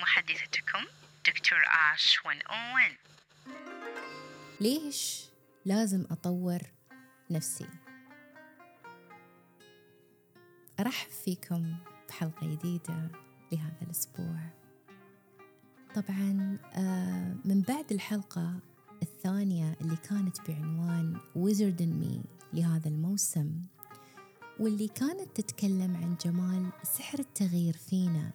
محدثتكم دكتور آش 101 ليش لازم أطور نفسي؟ أرحب فيكم بحلقة جديدة لهذا الأسبوع طبعا آه، من بعد الحلقة الثانية اللي كانت بعنوان Wizard in Me لهذا الموسم واللي كانت تتكلم عن جمال سحر التغيير فينا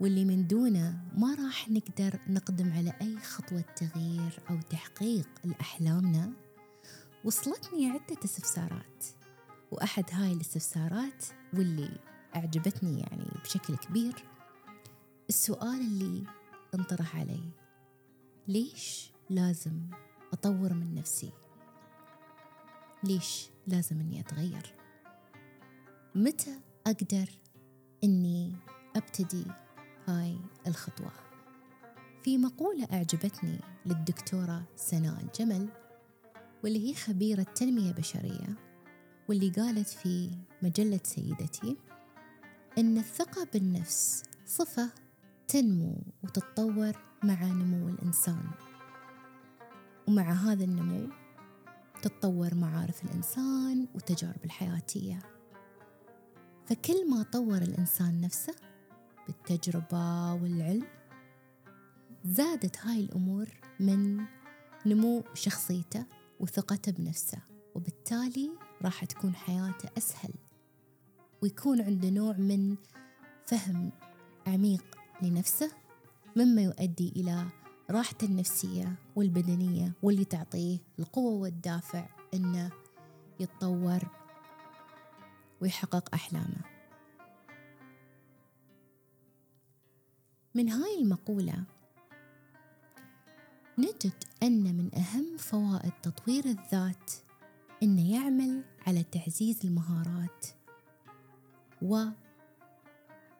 واللي من دونه ما راح نقدر نقدم على أي خطوة تغيير أو تحقيق لأحلامنا. وصلتني عدة استفسارات وأحد هاي الاستفسارات واللي أعجبتني يعني بشكل كبير السؤال اللي انطرح علي ليش لازم أطور من نفسي؟ ليش لازم أني أتغير؟ متى أقدر أني أبتدي هاي الخطوة. في مقولة أعجبتني للدكتورة سناء الجمل واللي هي خبيرة تنمية بشرية واللي قالت في مجلة سيدتي إن الثقة بالنفس صفة تنمو وتتطور مع نمو الإنسان. ومع هذا النمو تتطور معارف الإنسان وتجارب الحياتية. فكل ما طور الإنسان نفسه بالتجربة والعلم زادت هاي الأمور من نمو شخصيته وثقته بنفسه وبالتالي راح تكون حياته أسهل ويكون عنده نوع من فهم عميق لنفسه مما يؤدي إلى راحته النفسية والبدنية واللي تعطيه القوة والدافع إنه يتطور ويحقق أحلامه. من هاي المقولة. نجد أن من أهم فوائد تطوير الذات أنه يعمل على تعزيز المهارات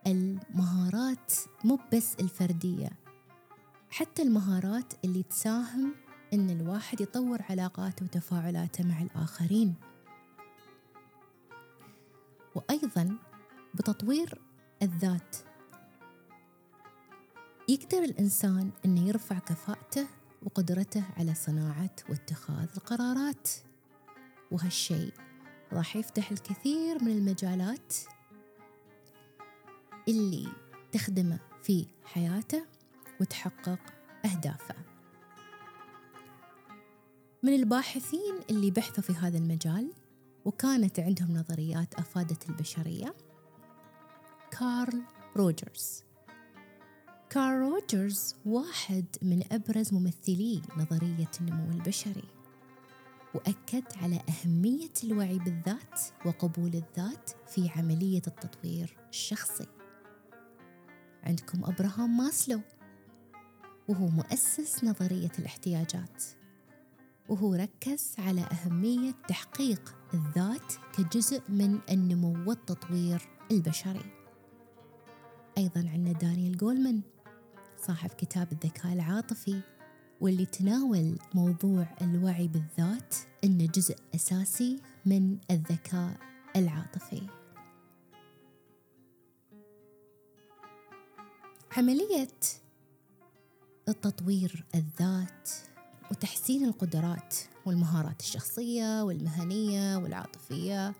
والمهارات مو بس الفردية حتى المهارات اللي تساهم أن الواحد يطور علاقاته وتفاعلاته مع الآخرين. وأيضا بتطوير الذات يقدر الإنسان أنه يرفع كفاءته وقدرته على صناعة واتخاذ القرارات. وهالشيء راح يفتح الكثير من المجالات اللي تخدمه في حياته وتحقق أهدافه. من الباحثين اللي بحثوا في هذا المجال وكانت عندهم نظريات أفادت البشرية كارل روجرز. كارل روجرز واحد من أبرز ممثلي نظرية النمو البشري وأكد على أهمية الوعي بالذات وقبول الذات في عملية التطوير الشخصي. عندكم أبراهام ماسلو وهو مؤسس نظرية الاحتياجات وهو ركز على أهمية تحقيق الذات كجزء من النمو والتطوير البشري. أيضا عندنا دانيال جولمان صاحب كتاب الذكاء العاطفي واللي تناول موضوع الوعي بالذات إنه جزء أساسي من الذكاء العاطفي. عملية التطوير الذات وتحسين القدرات والمهارات الشخصية والمهنية والعاطفية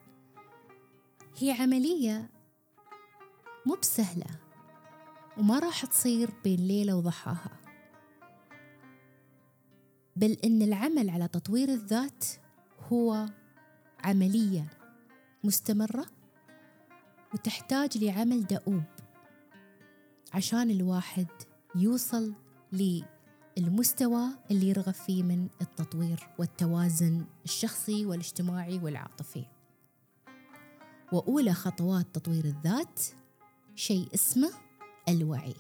هي عملية مو بسهلة وما راح تصير بين ليلة وضحاها. بل إن العمل على تطوير الذات هو عملية مستمرة وتحتاج لعمل دؤوب عشان الواحد يوصل للمستوى اللي يرغب فيه من التطوير والتوازن الشخصي والاجتماعي والعاطفي. وأولى خطوات تطوير الذات شيء اسمه الوعي.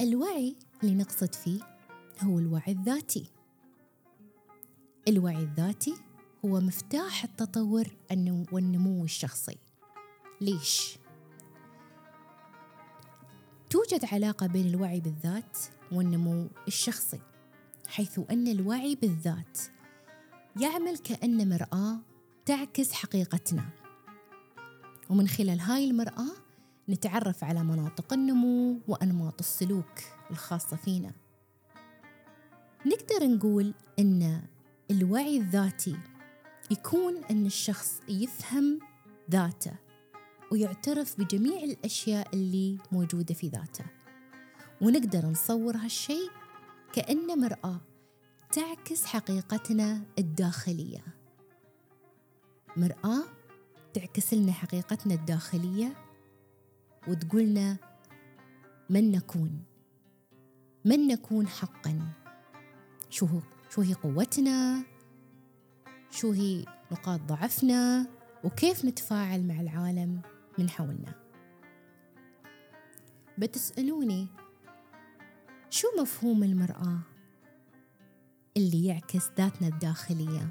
الوعي اللي نقصد فيه هو الوعي الذاتي. الوعي الذاتي هو مفتاح التطور والنمو الشخصي. ليش؟ توجد علاقة بين الوعي بالذات والنمو الشخصي حيث أن الوعي بالذات يعمل كأن مرآة تعكس حقيقتنا. ومن خلال هاي المرآة نتعرف على مناطق النمو وأنماط السلوك الخاصة فينا. نقدر نقول أن الوعي الذاتي يكون أن الشخص يفهم ذاته ويعترف بجميع الأشياء اللي موجودة في ذاته. ونقدر نصور هالشيء كأنه مرآة تعكس حقيقتنا الداخلية. مرآة تعكس لنا حقيقتنا الداخلية وتقولنا من نكون؟ من نكون حقا؟ شو هو شو هي قوتنا؟ شو هي نقاط ضعفنا؟ وكيف نتفاعل مع العالم من حولنا؟ بتسألوني شو مفهوم المرآة اللي يعكس ذاتنا الداخلية؟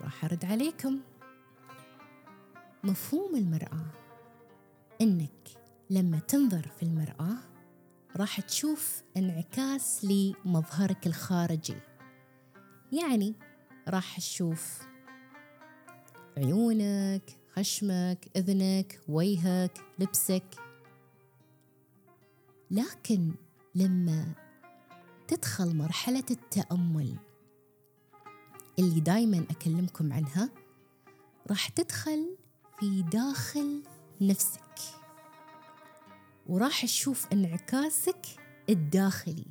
راح أرد عليكم. مفهوم المرآة إنك لما تنظر في المرآة راح تشوف انعكاس لمظهرك الخارجي. يعني راح تشوف عيونك خشمك إذنك وجهك لبسك. لكن لما تدخل مرحلة التأمل اللي دايما أكلمكم عنها راح تدخل في داخل نفسك. وراح تشوف انعكاسك الداخلي.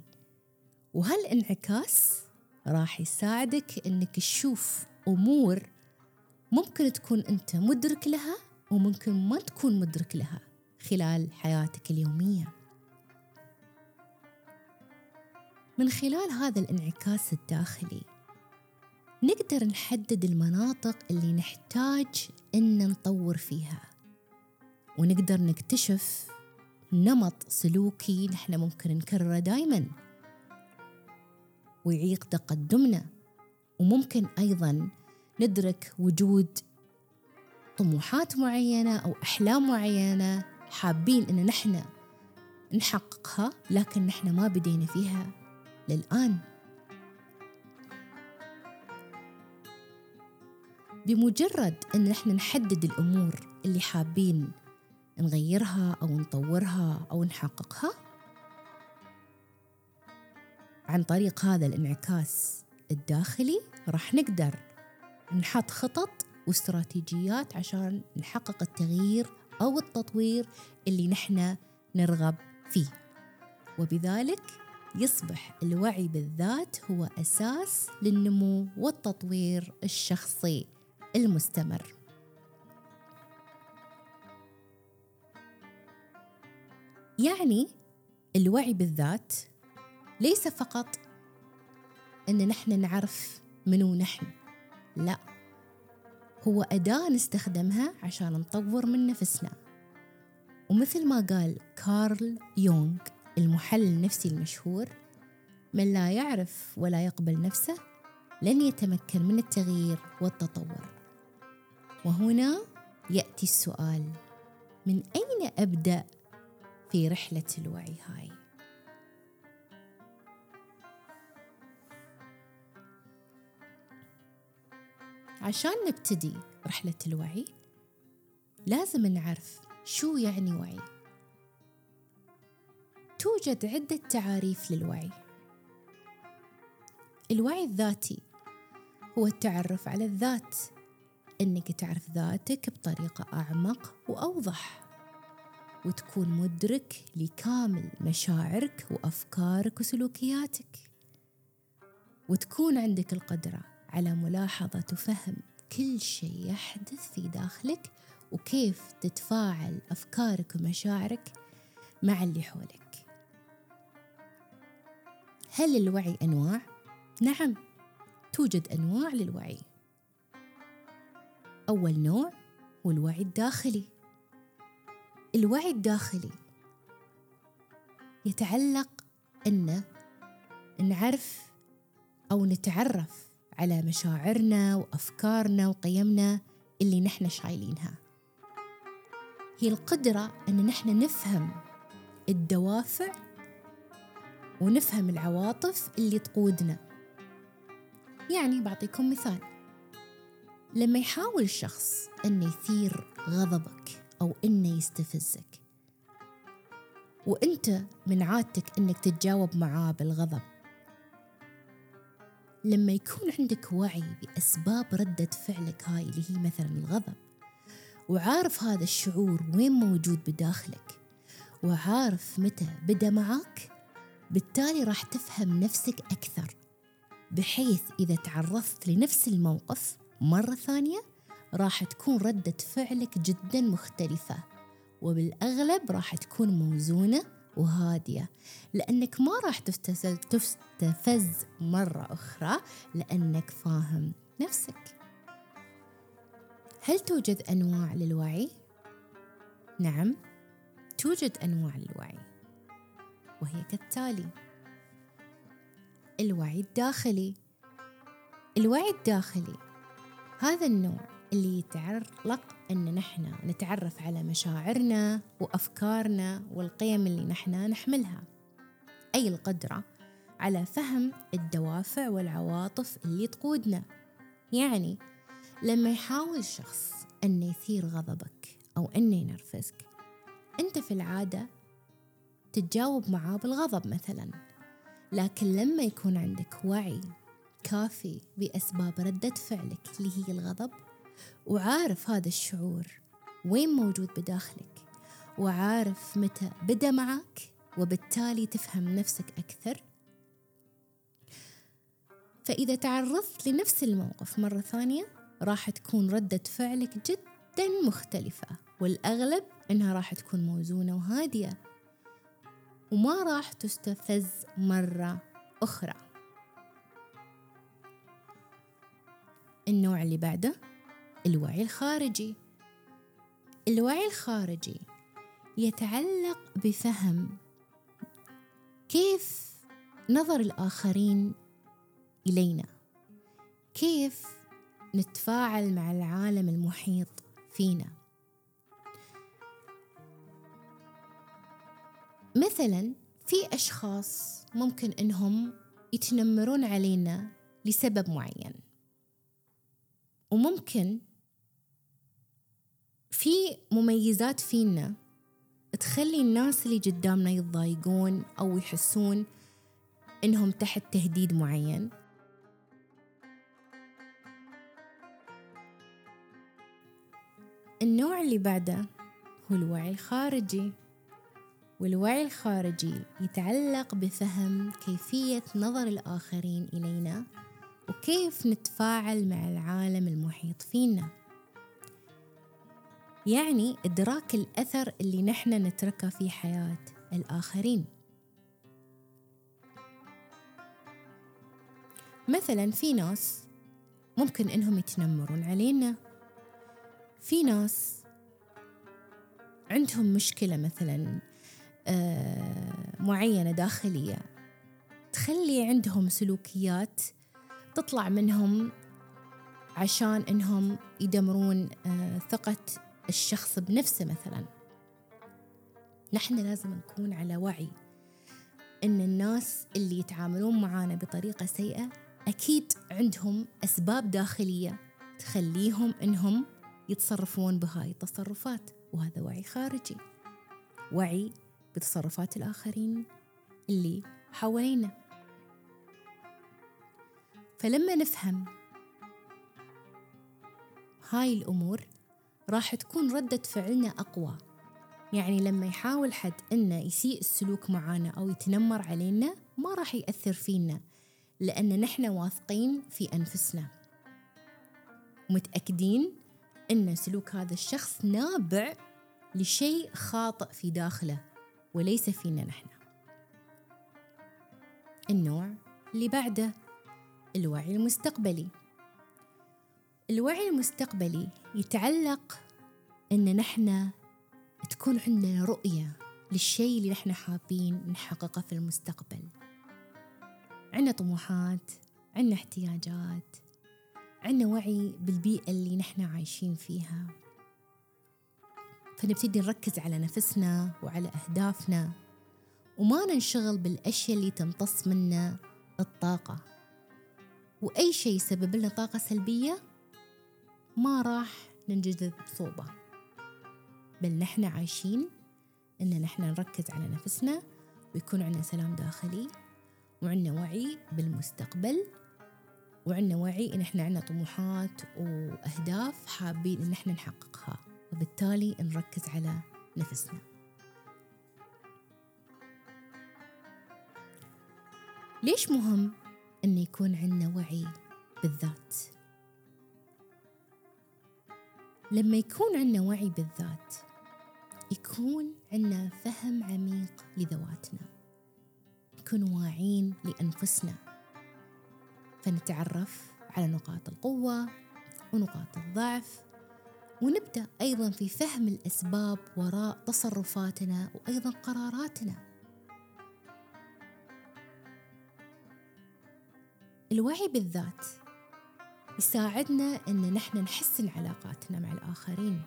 وهالانعكاس راح يساعدك إنك تشوف أمور ممكن تكون أنت مدرك لها وممكن ما تكون مدرك لها خلال حياتك اليومية. من خلال هذا الانعكاس الداخلي نقدر نحدد المناطق اللي نحتاج إن نطور فيها. ونقدر نكتشف نمط سلوكي نحن ممكن نكرره دائما ويعيق تقدمنا. وممكن أيضا ندرك وجود طموحات معينة أو أحلام معينة حابين إن نحن نحققها لكن نحن ما بدينا فيها للآن. بمجرد إن نحن نحدد الأمور اللي حابين نغيرها أو نطورها أو نحققها؟ عن طريق هذا الانعكاس الداخلي راح نقدر نحط خطط واستراتيجيات عشان نحقق التغيير أو التطوير اللي نحن نرغب فيه. وبذلك يصبح الوعي بالذات هو أساس للنمو والتطوير الشخصي المستمر. يعني الوعي بالذات ليس فقط إن نحن نعرف منو نحن. لا هو أداة نستخدمها عشان نطور من نفسنا. ومثل ما قال كارل يونغ المحلل النفسي المشهور من لا يعرف ولا يقبل نفسه لن يتمكن من التغيير والتطور. وهنا يأتي السؤال من أين أبدأ في رحلة الوعي هاي. عشان نبتدي رحلة الوعي لازم نعرف شو يعني وعي. توجد عدة تعاريف للوعي. الوعي الذاتي هو التعرف على الذات. إنك تعرف ذاتك بطريقة أعمق وأوضح. وتكون مدرك لكامل مشاعرك وأفكارك وسلوكياتك. وتكون عندك القدرة على ملاحظة وفهم كل شيء يحدث في داخلك وكيف تتفاعل أفكارك ومشاعرك مع اللي حولك. هل الوعي أنواع؟ نعم توجد أنواع للوعي. أول نوع هو الوعي الداخلي. الوعي الداخلي يتعلق إن نعرف أو نتعرف على مشاعرنا وأفكارنا وقيمنا اللي نحن شايلينها. هي القدرة إن نحن نفهم الدوافع ونفهم العواطف اللي تقودنا. يعني بعطيكم مثال. لما يحاول شخص أن يثير غضبك أو إنه يستفزك. وأنت من عادتك إنك تتجاوب معاه بالغضب. لما يكون عندك وعي بأسباب ردة فعلك هاي اللي هي مثلا الغضب وعارف هذا الشعور وين موجود بداخلك وعارف متى بدأ معك بالتالي راح تفهم نفسك أكثر بحيث إذا تعرضت لنفس الموقف مرة ثانية راح تكون ردة فعلك جدا مختلفة وبالأغلب راح تكون موزونة وهادية لأنك ما راح تستفز مرة أخرى لأنك فاهم نفسك هل توجد أنواع للوعي؟ نعم توجد أنواع للوعي وهي كالتالي الوعي الداخلي الوعي الداخلي هذا النوع اللي يتعلق أن نحن نتعرف على مشاعرنا وأفكارنا والقيم اللي نحن نحملها. أي القدرة على فهم الدوافع والعواطف اللي تقودنا. يعني لما يحاول شخص أن يثير غضبك أو أن ينرفزك أنت في العادة تتجاوب معاه بالغضب مثلا. لكن لما يكون عندك وعي كافي بأسباب ردة فعلك اللي هي الغضب وعارف هذا الشعور وين موجود بداخلك وعارف متى بدأ معك وبالتالي تفهم نفسك أكثر. فإذا تعرضت لنفس الموقف مرة ثانية راح تكون ردة فعلك جدا مختلفة والأغلب إنها راح تكون موزونة وهادية وما راح تستفز مرة أخرى. النوع اللي بعده الوعي الخارجي. الوعي الخارجي يتعلق بفهم كيف نظر الآخرين إلينا. كيف نتفاعل مع العالم المحيط فينا. مثلا في أشخاص ممكن إنهم يتنمرون علينا لسبب معين. وممكن في مميزات فينا تخلي الناس اللي قدامنا يتضايقون أو يحسون إنهم تحت تهديد معين. النوع اللي بعده هو الوعي الخارجي. والوعي الخارجي يتعلق بفهم كيفية نظر الآخرين إلينا وكيف نتفاعل مع العالم المحيط فينا. يعني إدراك الأثر اللي نحن نتركه في حياة الآخرين. مثلا في ناس ممكن إنهم يتنمرون علينا. في ناس عندهم مشكلة مثلا آه، معينة داخلية. تخلي عندهم سلوكيات تطلع منهم عشان إنهم يدمرون آه، ثقة الشخص بنفسه مثلا. نحن لازم نكون على وعي إن الناس اللي يتعاملون معانا بطريقة سيئة أكيد عندهم أسباب داخلية تخليهم إنهم يتصرفون بهاي التصرفات وهذا وعي خارجي. وعي بتصرفات الآخرين اللي حوالينا. فلما نفهم هاي الأمور راح تكون ردة فعلنا أقوى. يعني لما يحاول حد إنه يسيء السلوك معانا أو يتنمر علينا ما راح يأثر فينا لأن نحن واثقين في أنفسنا. ومتأكدين أن سلوك هذا الشخص نابع لشيء خاطئ في داخله وليس فينا نحن. النوع اللي بعده الوعي المستقبلي. الوعي المستقبلي يتعلق إن نحن تكون عندنا رؤية للشيء اللي نحن حابين نحققه في المستقبل. عندنا طموحات عندنا احتياجات عندنا وعي بالبيئة اللي نحن عايشين فيها. فنبتدي نركز على نفسنا وعلى أهدافنا وما ننشغل بالأشياء اللي تمتص منا الطاقة. وأي شيء يسبب لنا طاقة سلبية ما راح ننجذب صوبة. بل نحن عايشين إن نحن نركز على نفسنا ويكون عندنا سلام داخلي وعندنا وعي بالمستقبل وعندنا وعي إن إحنا عندنا طموحات وأهداف حابين إن إحنا نحققها وبالتالي نركز على نفسنا. ليش مهم أن يكون عندنا وعي بالذات؟ لما يكون عندنا وعي بالذات يكون عندنا فهم عميق لذواتنا نكون واعين لأنفسنا. فنتعرف على نقاط القوة ونقاط الضعف ونبدأ أيضا في فهم الأسباب وراء تصرفاتنا وأيضا قراراتنا. الوعي بالذات يساعدنا أن نحن نحسن علاقاتنا مع الآخرين.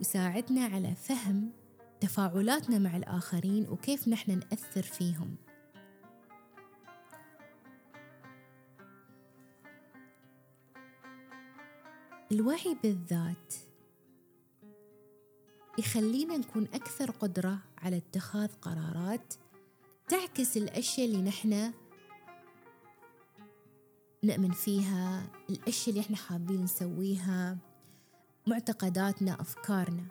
يساعدنا على فهم تفاعلاتنا مع الآخرين وكيف نحن نأثر فيهم. الوعي بالذات يخلينا نكون أكثر قدرة على اتخاذ قرارات تعكس الأشياء اللي نحن نؤمن فيها الأشياء اللي إحنا حابين نسويها معتقداتنا أفكارنا.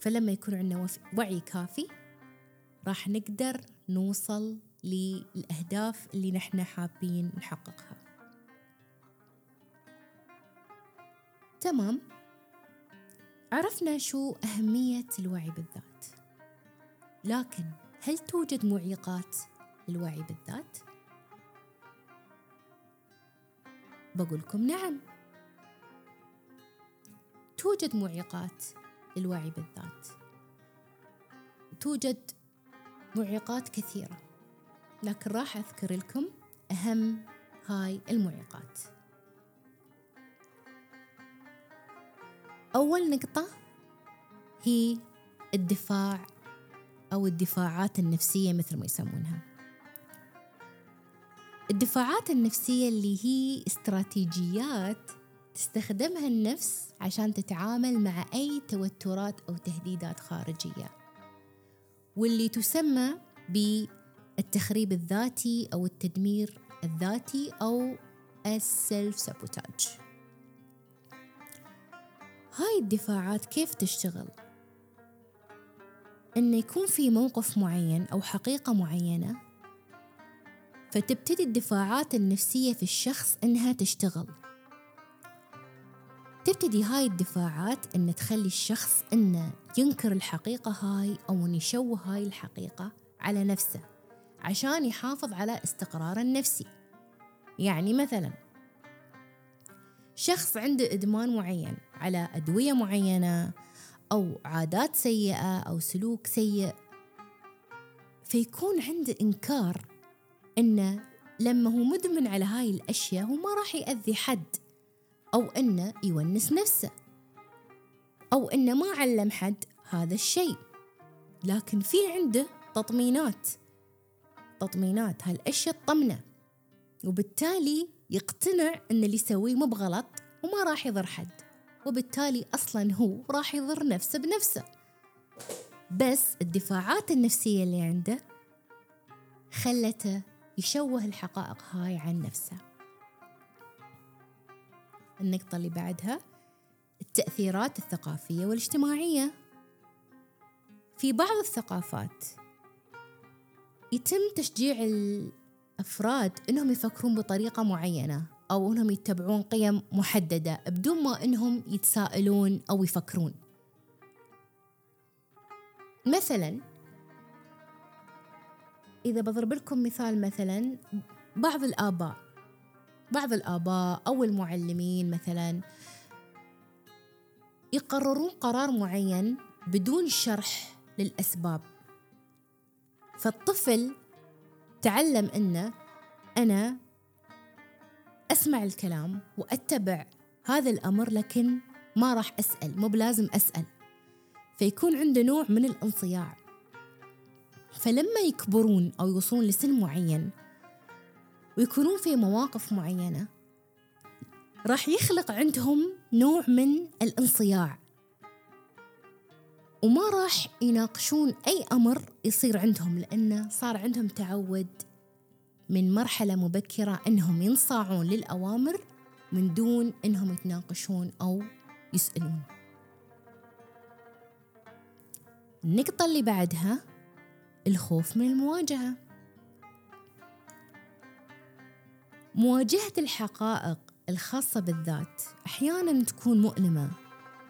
فلما يكون عندنا وعي كافي راح نقدر نوصل للأهداف اللي نحن حابين نحققها. تمام. عرفنا شو أهمية الوعي بالذات. لكن هل توجد معيقات للوعي بالذات؟ بقولكم نعم. توجد معيقات للوعي بالذات. توجد معيقات كثيرة لكن راح أذكر لكم أهم هاي المعيقات. أول نقطة هي الدفاع أو الدفاعات النفسية مثل ما يسمونها. الدفاعات النفسية اللي هي استراتيجيات تستخدمها النفس عشان تتعامل مع أي توترات أو تهديدات خارجية واللي تسمى بالتخريب الذاتي أو التدمير الذاتي أو السلف سابوتاج هاي الدفاعات كيف تشتغل؟ إنه يكون في موقف معين أو حقيقة معينة فتبتدي الدفاعات النفسية في الشخص إنها تشتغل. تبتدي هاي الدفاعات إن تخلي الشخص إنه ينكر الحقيقة هاي أو إن يشوه هاي الحقيقة على نفسه عشان يحافظ على استقراره النفسي. يعني مثلا شخص عنده إدمان معين على أدوية معينة أو عادات سيئة أو سلوك سيء فيكون عنده إنكار إنه لما هو مدمن على هاي الأشياء هو ما راح يأذي حد. أو إنه يونس نفسه. أو إنه ما علم حد هذا الشيء. لكن في عنده تطمينات. تطمينات هالأشياء الطمنة. وبالتالي يقتنع إن اللي يسويه مو بغلط وما راح يضر حد. وبالتالي أصلا هو راح يضر نفسه بنفسه. بس الدفاعات النفسية اللي عنده خلته يشوه الحقائق هاي عن نفسه. النقطة اللي بعدها التأثيرات الثقافية والاجتماعية. في بعض الثقافات يتم تشجيع الأفراد إنهم يفكرون بطريقة معينة أو إنهم يتبعون قيم محددة بدون ما إنهم يتساءلون أو يفكرون. مثلا إذا بضرب لكم مثال مثلا بعض الآباء بعض الآباء أو المعلمين مثلا يقررون قرار معين بدون شرح للأسباب. فالطفل تعلم أنه أنا أسمع الكلام وأتبع هذا الأمر لكن ما راح أسأل مو بلازم أسأل. فيكون عنده نوع من الانصياع. فلما يكبرون أو يوصلون لسن معين ويكونون في مواقف معينة راح يخلق عندهم نوع من الانصياع. وما راح يناقشون أي أمر يصير عندهم لأنه صار عندهم تعود من مرحلة مبكرة أنهم ينصاعون للأوامر من دون أنهم يتناقشون أو يسألون. النقطة اللي بعدها الخوف من المواجهة. مواجهة الحقائق الخاصة بالذات أحيانا تكون مؤلمة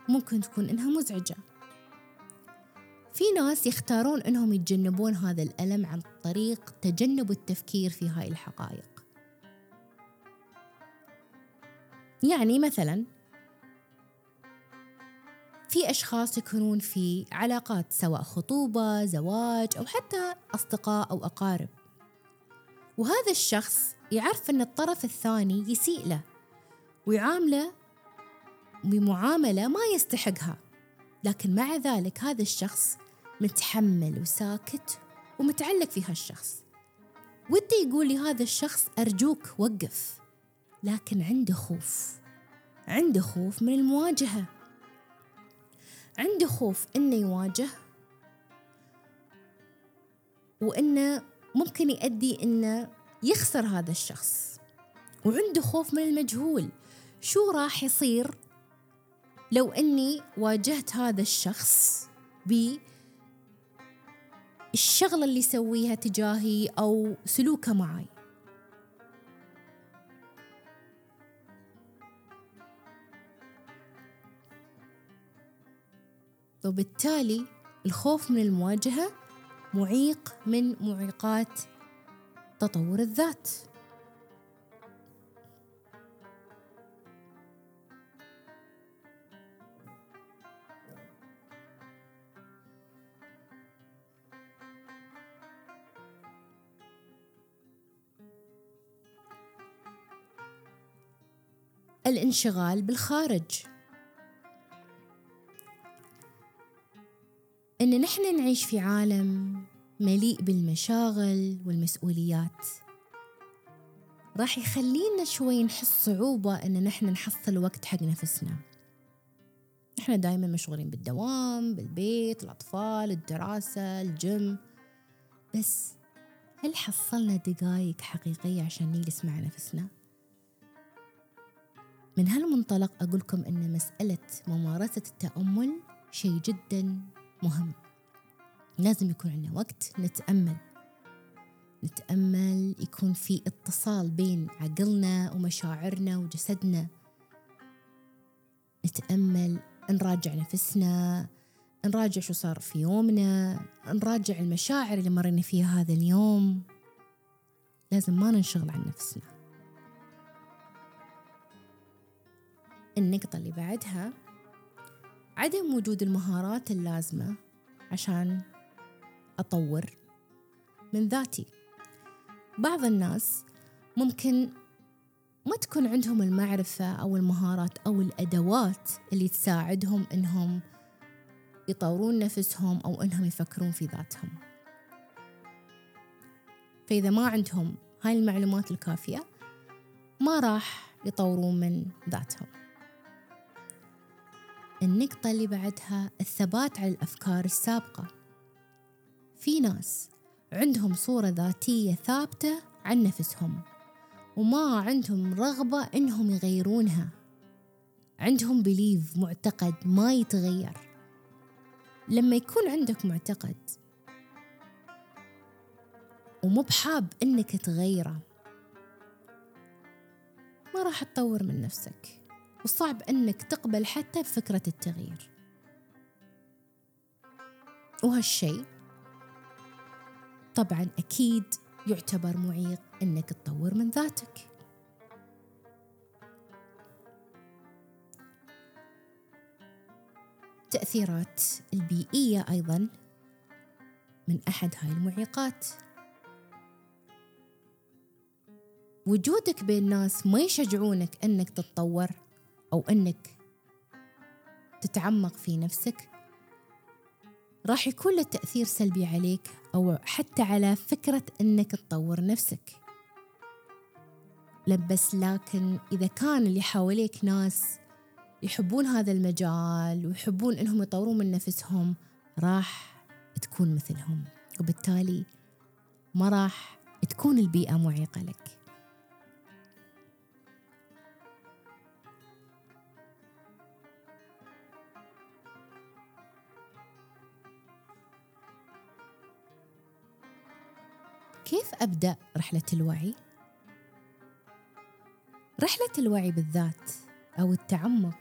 ممكن تكون إنها مزعجة. في ناس يختارون إنهم يتجنبون هذا الألم عن طريق تجنب التفكير في هاي الحقائق. يعني مثلا في أشخاص يكونون في علاقات سواء خطوبة زواج أو حتى أصدقاء أو أقارب. وهذا الشخص يعرف أن الطرف الثاني يسيء له ويعامله بمعاملة ما يستحقها. لكن مع ذلك هذا الشخص متحمل وساكت ومتعلق في هالشخص. ودي يقول لهذا الشخص أرجوك وقف لكن عنده خوف عنده خوف من المواجهة. عنده خوف إنه يواجه وإنه ممكن يؤدي إنه يخسر هذا الشخص. وعنده خوف من المجهول. شو راح يصير لو إني واجهت هذا الشخص ب الشغلة اللي يسويها تجاهي أو سلوكه معي؟ وبالتالي الخوف من المواجهة معيق من معيقات تطور الذات. الانشغال بالخارج. إن نحن نعيش في عالم مليء بالمشاغل والمسؤوليات. راح يخلينا شوي نحس صعوبة إن نحن نحصل وقت حق نفسنا. نحن دايما مشغولين بالدوام بالبيت الأطفال الدراسة الجيم. بس هل حصلنا دقايق حقيقية عشان نجلس مع نفسنا؟ من هالمنطلق أقول لكم أن مسألة ممارسة التأمل شيء جدا مهم. لازم يكون عندنا وقت نتأمل. نتأمل يكون في اتصال بين عقلنا ومشاعرنا وجسدنا. نتأمل نراجع نفسنا نراجع شو صار في يومنا نراجع المشاعر اللي مرينا فيها هذا اليوم. لازم ما ننشغل عن نفسنا. النقطة اللي بعدها عدم وجود المهارات اللازمة عشان أطور من ذاتي. بعض الناس ممكن ما تكون عندهم المعرفة أو المهارات أو الأدوات اللي تساعدهم إنهم يطورون نفسهم أو إنهم يفكرون في ذاتهم. فإذا ما عندهم هاي المعلومات الكافية ما راح يطورون من ذاتهم. النقطة اللي بعدها الثبات على الأفكار السابقة. في ناس عندهم صورة ذاتية ثابتة عن نفسهم وما عندهم رغبة إنهم يغيرونها. عندهم بليف معتقد ما يتغير. لما يكون عندك معتقد ومو بحاب إنك تغيره ما راح تطور من نفسك. وصعب أنك تقبل حتى بفكرة التغيير. وهالشيء طبعا أكيد يعتبر معيق أنك تطور من ذاتك. التأثيرات البيئية أيضا من أحد هاي المعيقات. وجودك بين ناس ما يشجعونك أنك تتطور أو أنك تتعمق في نفسك. راح يكون له تأثير سلبي عليك أو حتى على فكرة أنك تطور نفسك. بس لكن إذا كان اللي حواليك ناس يحبون هذا المجال ويحبون إنهم يطورون من نفسهم راح تكون مثلهم. وبالتالي ما راح تكون البيئة معيقة لك. كيف أبدأ رحلة الوعي؟ رحلة الوعي بالذات أو التعمق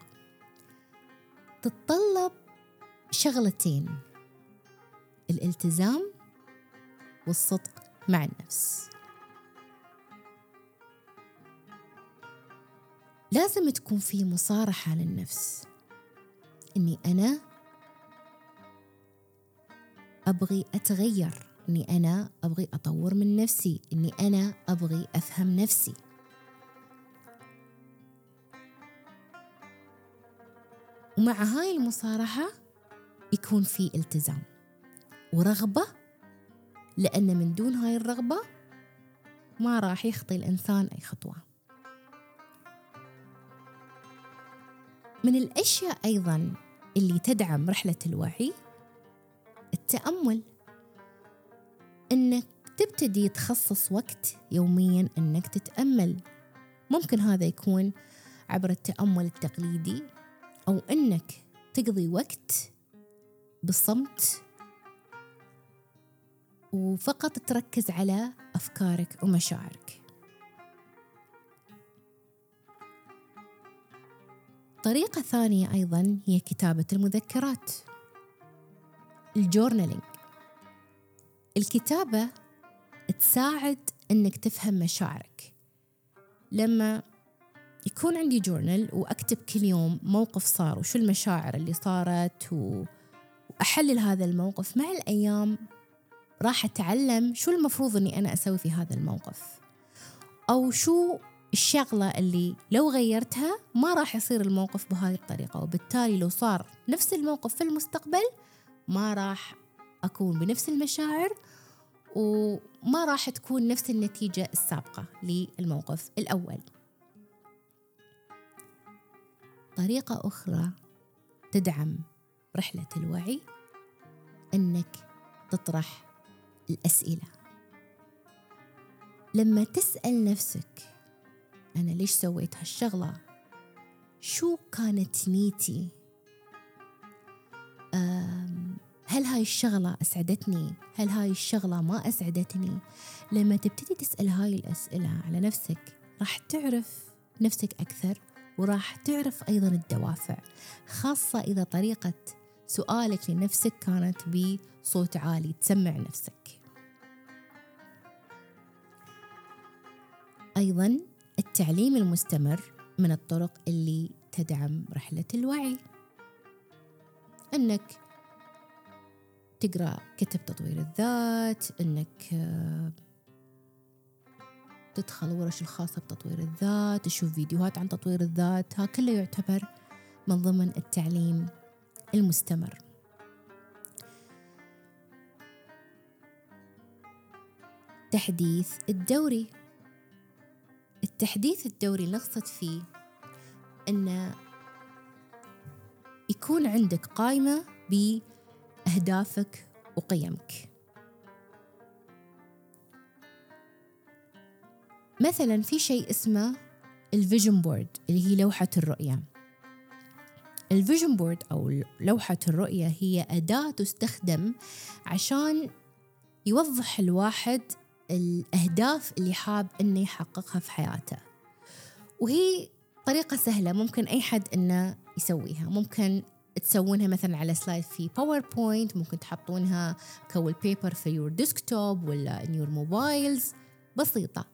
تتطلب شغلتين الالتزام والصدق مع النفس. لازم تكون في مصارحة للنفس. إني أنا أبغي أتغير. إني أنا أبغي أطور من نفسي إني أنا أبغي أفهم نفسي. ومع هاي المصارحة يكون في التزام ورغبة لأن من دون هاي الرغبة ما راح يخطي الإنسان أي خطوة. من الأشياء أيضا اللي تدعم رحلة الوعي التأمل. إنك تبتدي تخصص وقت يوميا إنك تتأمل. ممكن هذا يكون عبر التأمل التقليدي أو إنك تقضي وقت بالصمت وفقط تركز على أفكارك ومشاعرك. طريقة ثانية أيضا هي كتابة المذكرات. الجورنالينج. الكتابة تساعد إنك تفهم مشاعرك. لما يكون عندي جورنال وأكتب كل يوم موقف صار وشو المشاعر اللي صارت وأحلل هذا الموقف مع الأيام راح أتعلم شو المفروض إني أنا أسوي في هذا الموقف. أو شو الشغلة اللي لو غيرتها ما راح يصير الموقف بهاي الطريقة وبالتالي لو صار نفس الموقف في المستقبل ما راح أكون بنفس المشاعر وما راح تكون نفس النتيجة السابقة للموقف الأول. طريقة أخرى تدعم رحلة الوعي أنك تطرح الأسئلة. لما تسأل نفسك أنا ليش سويت هالشغلة؟ شو كانت نيتي؟ هل هاي الشغلة أسعدتني؟ هل هاي الشغلة ما أسعدتني؟ لما تبتدي تسأل هاي الأسئلة على نفسك راح تعرف نفسك أكثر وراح تعرف أيضا الدوافع خاصة إذا طريقة سؤالك لنفسك كانت بصوت عالي تسمع نفسك أيضا التعليم المستمر من الطرق اللي تدعم رحلة الوعي أنك تقرأ كتب تطوير الذات إنك آه، تدخل ورش الخاصة بتطوير الذات تشوف فيديوهات عن تطوير الذات ها كله يعتبر من ضمن التعليم المستمر. تحديث الدوري. التحديث الدوري نقصد فيه أن يكون عندك قائمة ب أهدافك وقيمك. مثلا في شيء اسمه ال vision board اللي هي لوحة الرؤية. ال vision board أو لوحة الرؤية هي أداة تستخدم عشان يوضح الواحد الأهداف اللي حاب إنه يحققها في حياته. وهي طريقة سهلة ممكن أي حد إنه يسويها. ممكن تسوونها مثلا على slide في PowerPoint ممكن تحطونها wallpaper في your desktop ولا in your mobiles بسيطة.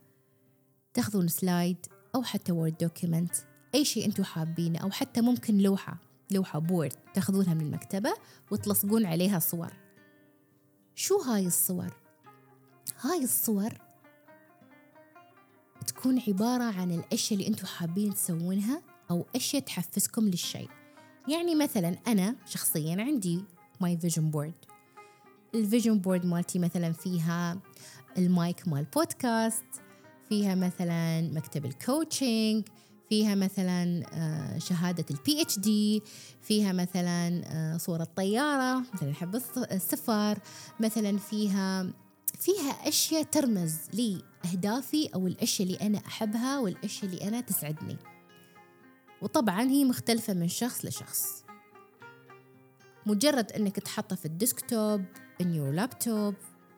تاخذون slide أو حتى Word document أي شيء أنتم حابينه أو حتى ممكن لوحة لوحة board تاخذونها من المكتبة وتلصقون عليها صور. شو هاي الصور؟ هاي الصور تكون عبارة عن الأشياء اللي أنتم حابين تسوونها أو أشياء تحفزكم للشيء. يعني مثلا أنا شخصيا عندي my vision board ال vision board مالتي مثلا فيها المايك مال بودكاست فيها مثلا مكتب ال coaching فيها مثلا آه، شهادة ال PhD فيها مثلا آه، صورة طيارة مثلا حب السفر مثلا فيها فيها أشياء ترمز لأهدافي أو الأشياء اللي أنا أحبها والأشياء اللي أنا تسعدني. وطبعا هي مختلفة من شخص لشخص. مجرد أنك تحطها في ال desktop in your laptop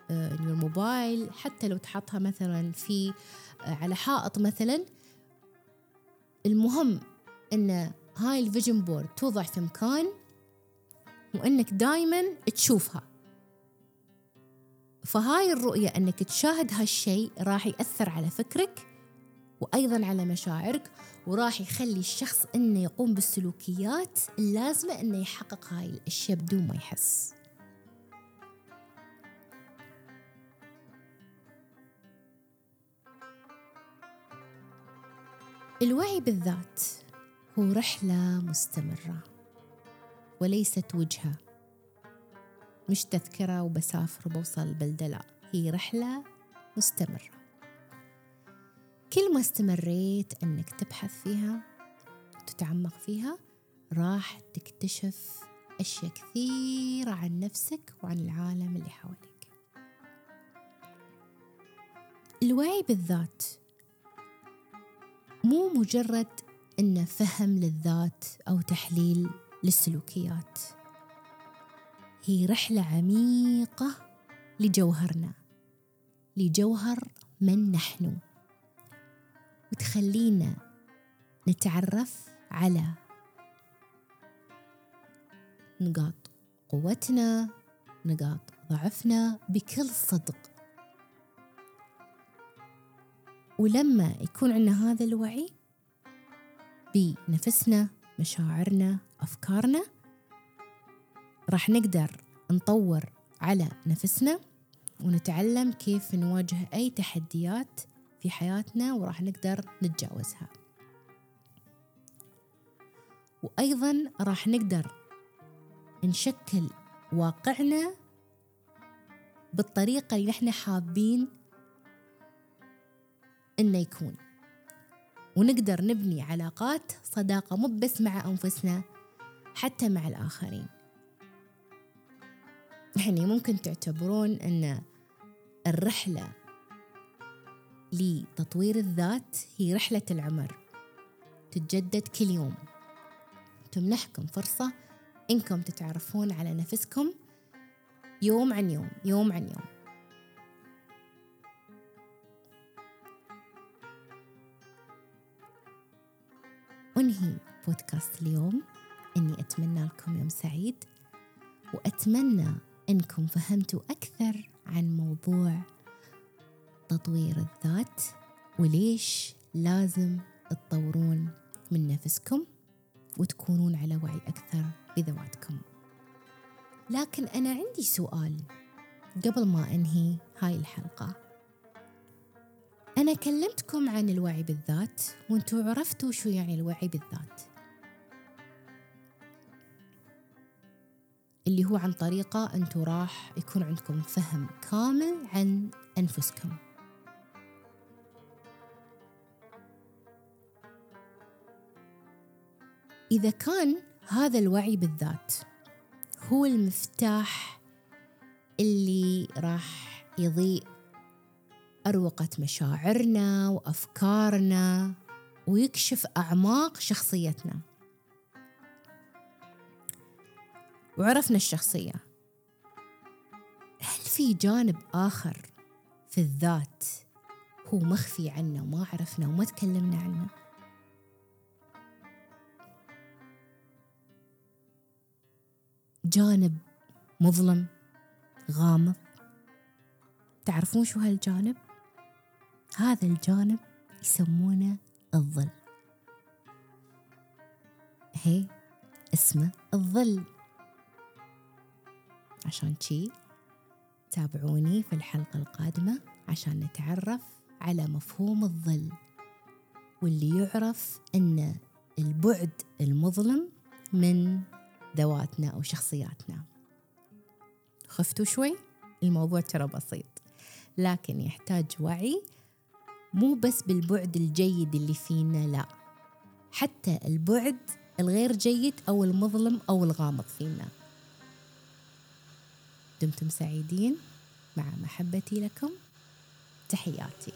in your mobile حتى لو تحطها مثلا في على حائط مثلا المهم إن هاي ال vision board توضع في مكان وإنك دائما تشوفها. فهاي الرؤية إنك تشاهد هالشيء راح يأثر على فكرك وأيضا على مشاعرك وراح يخلي الشخص إنه يقوم بالسلوكيات اللازمة إنه يحقق هاي الأشياء بدون ما يحس. الوعي بالذات هو رحلة مستمرة وليست وجهة. مش تذكرة وبسافر وبوصل البلدة لا هي رحلة مستمرة. كل ما استمريت أنك تبحث فيها وتتعمق فيها راح تكتشف أشياء كثيرة عن نفسك وعن العالم اللي حواليك. الوعي بالذات مو مجرد إنه فهم للذات أو تحليل للسلوكيات. هي رحلة عميقة لجوهرنا لجوهر من نحن. وتخلينا نتعرف على نقاط قوتنا نقاط ضعفنا بكل صدق. ولما يكون عندنا هذا الوعي بنفسنا مشاعرنا أفكارنا راح نقدر نطور على نفسنا ونتعلم كيف نواجه أي تحديات في حياتنا وراح نقدر نتجاوزها. وأيضا راح نقدر نشكل واقعنا بالطريقة اللي نحن حابين إنه يكون. ونقدر نبني علاقات صداقة مو بس مع أنفسنا حتى مع الآخرين. يعني ممكن تعتبرون أن الرحلة لتطوير الذات هي رحلة العمر تتجدد كل يوم. تمنحكم فرصة إنكم تتعرفون على نفسكم يوم عن يوم يوم عن يوم. أنهي بودكاست اليوم؟ إني أتمنى لكم يوم سعيد وأتمنى إنكم فهمتوا أكثر عن موضوع تطوير الذات وليش لازم تطورون من نفسكم وتكونون على وعي أكثر بذواتكم. لكن أنا عندي سؤال قبل ما أنهي هاي الحلقة. أنا كلمتكم عن الوعي بالذات وانتوا عرفتوا شو يعني الوعي بالذات. اللي هو عن طريقة أنتوا راح يكون عندكم فهم كامل عن أنفسكم. إذا كان هذا الوعي بالذات هو المفتاح اللي راح يضيء أروقة مشاعرنا وأفكارنا ويكشف أعماق شخصيتنا. وعرفنا الشخصية. هل في جانب آخر في الذات هو مخفي عنا وما عرفنا وما تكلمنا عنه؟ جانب مظلم غامض. تعرفون شو هالجانب؟ هذا الجانب يسمونه الظل. هي اسمه الظل. عشان شي تابعوني في الحلقة القادمة عشان نتعرف على مفهوم الظل. واللي يعرف أن البعد المظلم من ذواتنا أو شخصياتنا. خفتوا شوي؟ الموضوع ترى بسيط. لكن يحتاج وعي مو بس بالبعد الجيد اللي فينا لا. حتى البعد الغير جيد أو المظلم أو الغامض فينا. دمتم سعيدين؟ مع محبتي لكم تحياتي.